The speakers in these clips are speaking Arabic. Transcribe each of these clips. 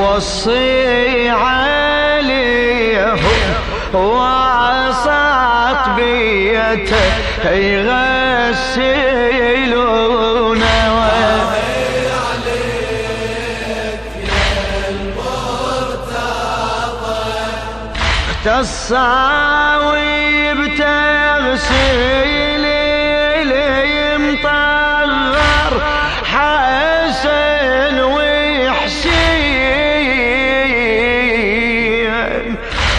موصي عليهم وسط بيته يغسلونه تصاوي بتغسيل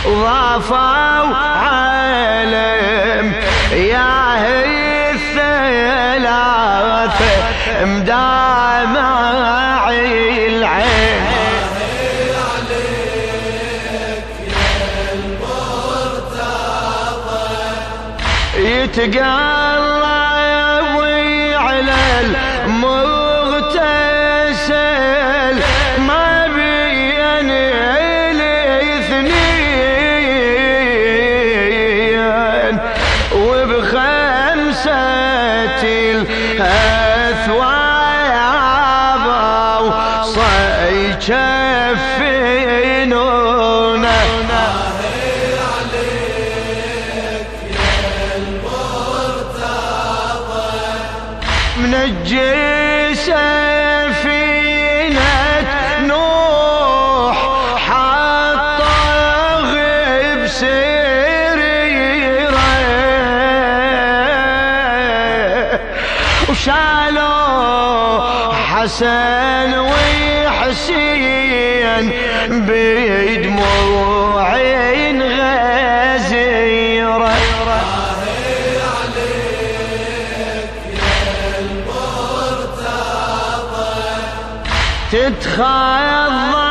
ضافوا علم يا هي الثلاثة مدامع العين. يتقلب وصي وشالوا حسن وحسين بدموع غزيرة. تتخضع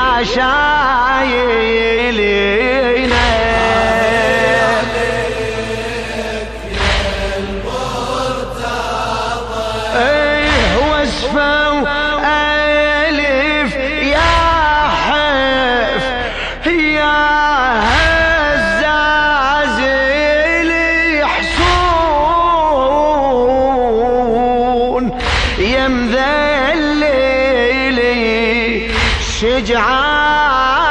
يا شجعان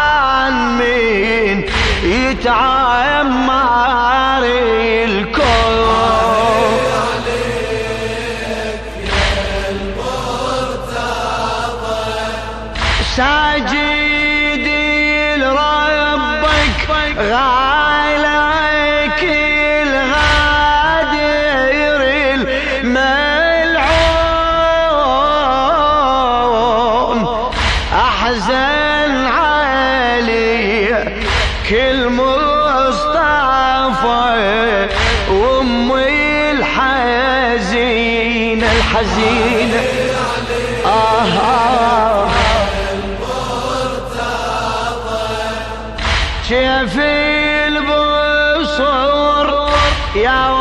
من يتعمر الكون. ساجد لربك غالك الحزينة الحزينة آه آه. كيف البصور يا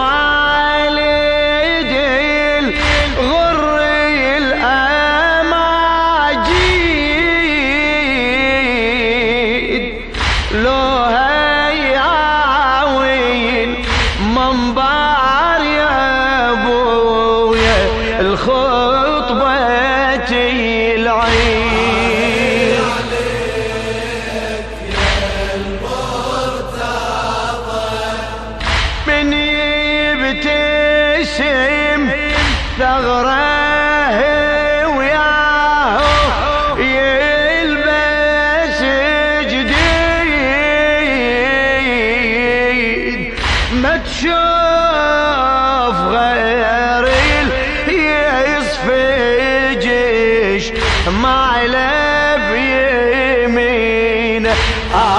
Ah.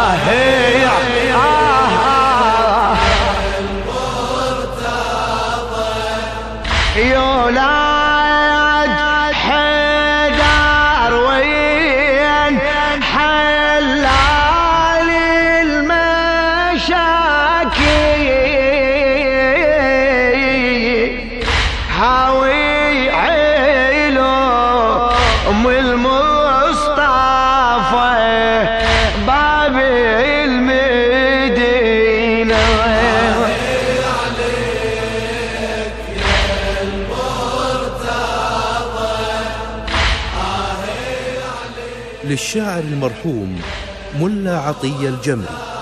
للشاعر المرحوم ملا عطية الجمري.